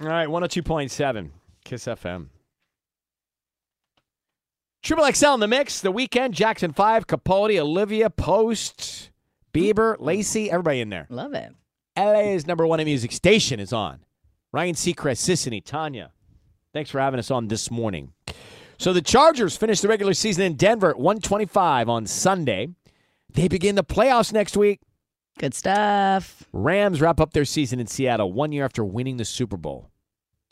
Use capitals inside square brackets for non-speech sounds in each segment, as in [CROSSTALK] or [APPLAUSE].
All right, 102.7 Kiss FM. Triple XL in the mix. The Weeknd, Jackson 5, Capote, Olivia, Post, Bieber, Lacey, everybody in there. Love it. LA's number one in music station is on. Ryan Seacrest, Sisanie, Tanya. Thanks for having us on this morning. So the Chargers finish the regular season in Denver at 125 on Sunday. They begin the playoffs next week. Good stuff. Rams wrap up their season in Seattle one year after winning the Super Bowl.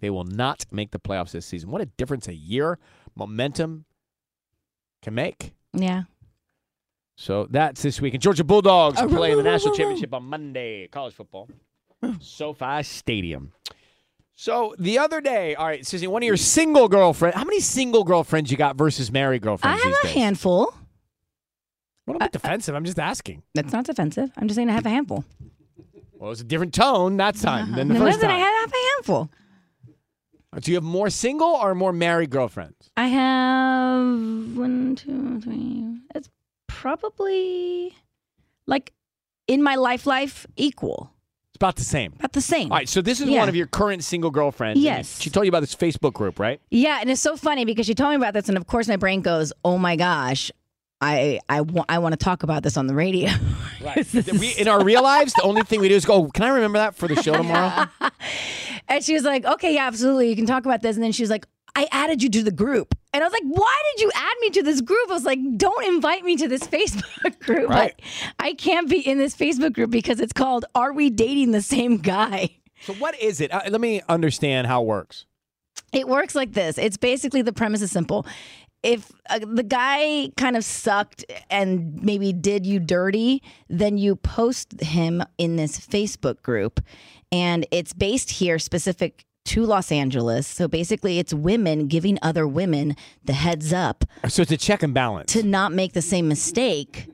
They will not make the playoffs this season. What a difference a year momentum can make. Yeah. So that's this week. And Georgia Bulldogs Oh, play in the national championship on Monday, college football. SoFi Stadium. So the other day, all right, Susie, one of your single girlfriend. How many single girlfriends you got versus married girlfriends? I girlfriends have a days? handful. What about uh, uh, defensive? I'm just asking. That's not defensive. I'm just saying I have a handful. Well, it was a different tone that time uh-huh. than the No, first listen, I have a handful. Do you have more single or more married girlfriends? I have one, two, three. It's probably like in my life, life equal. It's about the same. About the same. All right, so this is Yeah. one of your current single girlfriends. Yes. She told you about this Facebook group, right? Yeah, and it's so funny because she told me about this, and of course my brain goes, "Oh my gosh, I I want I want to talk about this on the radio." Right. [LAUGHS] we, in our real lives, the only thing we do is go, oh, can I remember that for the show [LAUGHS] tomorrow? And she was like, "Okay, yeah, absolutely, you can talk about this." And then she was like, "I added you to the group," and I was like, "Why did you add me to this group?" I was like, "Don't invite me to this Facebook [LAUGHS] group. Right. Like, I can't be in this Facebook group because it's called Are We Dating the Same Guy?" so what is it? Uh, let me understand how it works. It works like this. It's basically the premise is simple. If uh, the guy kind of sucked and maybe did you dirty, then you post him in this Facebook group. And it's based here specific to Los Angeles. So basically, it's women giving other women the heads up So it's a check and balance. to not make the same mistake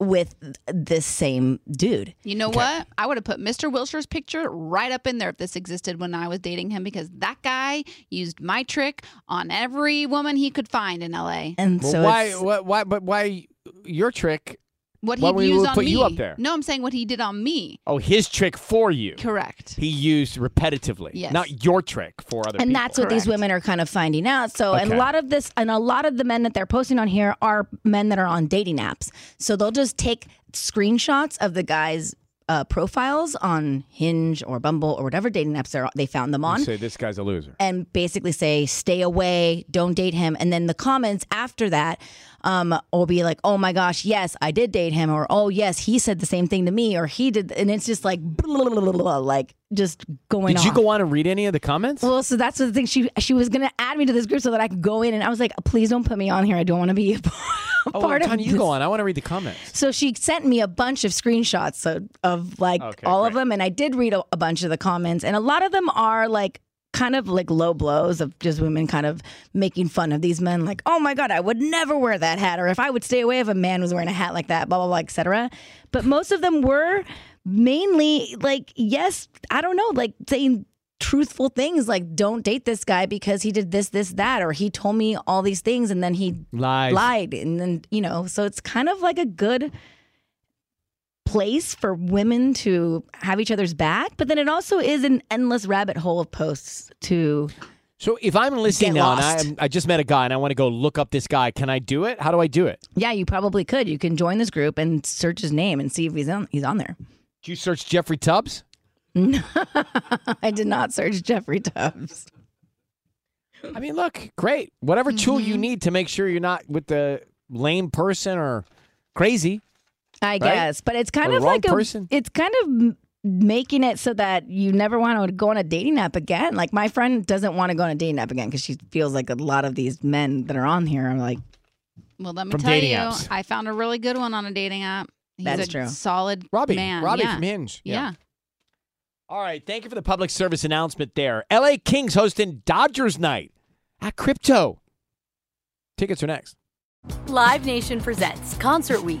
with this same dude. You know what? I would have put Mr. Wilshire's picture right up in there if this existed when I was dating him because that guy used my trick on every woman he could find in LA. And Well, so why, why, why, but why your trick? What Why he'd would on put me. you up there? No, I'm saying what he did on me. Oh, his trick for you. Correct. He used repetitively, Yes. not your trick for other and people. that's what these women are kind of finding out. So, and a lot of this, and a lot of the men that they're posting on here are men that are on dating apps. So they'll just take screenshots of the guy's uh, profiles on Hinge or Bumble or whatever dating apps they're- they found them on You say this guy's a loser. and basically say stay away don't date him and then the comments after that um, will be like oh my gosh yes i did date him or oh yes he said the same thing to me or he did and it's just like blah, [LAUGHS] blah, blah, blah, like just going Did you go on and read any of the comments? well, so that's the thing. She she was gonna add me to this group so that I could go in, and I was like, "Please don't put me on here. I don't want to be a [LAUGHS] oh, part of Tanya, you go on. I want to read the comments. So she sent me a bunch of screenshots of, of like Okay, all of them, and I did read a, a bunch of the comments, and a lot of them are like kind of like low blows of just women kind of making fun of these men, like, "Oh my god, I would never wear that hat," or if I would stay away if a man was wearing a hat like that, blah blah blah, etc. But most of them were mainly like, yes, I don't know, like saying truthful things like don't date this guy because he did this this that or he told me all these things and then he Lies. lied and then you know so it's kind of like a good place for women to have each other's back but then it also is an endless rabbit hole of posts to So if I'm listening now and I, I just met a guy and I want to go look up this guy, can I do it? How do I do it? yeah you probably could you can join this group and search his name and see if he's on he's on there Did you search Jeffrey Tubbs? No, [LAUGHS] I did not search jeffrey tubbs I mean, look, great. Whatever tool Mm-hmm. you need to make sure you're not with the lame person or crazy. I guess, but it's kind Or of like a, person. it's kind of making it so that you never want to go on a dating app again. Like my friend doesn't want to go on a dating app again because she feels like a lot of these men that are on here are like, Well, let me From tell you, apps. I found a really good one on a dating app. He's That's a true. solid Robbie. man. Robbie yeah. from Hinge. Yeah. All right. Thank you for the public service announcement there. LA Kings hosting Dodgers night at Crypto. Tickets are next. Live Nation presents Concert Week.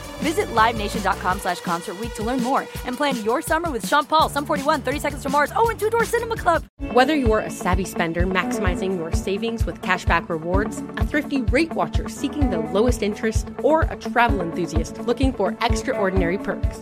Visit LiveNation.com slash Concert to learn more and plan your summer with Sean Paul, Sum 41, 30 Seconds to Mars, oh, and Two Door Cinema Club. Whether you're a savvy spender maximizing your savings with cashback rewards, a thrifty rate watcher seeking the lowest interest, or a travel enthusiast looking for extraordinary perks,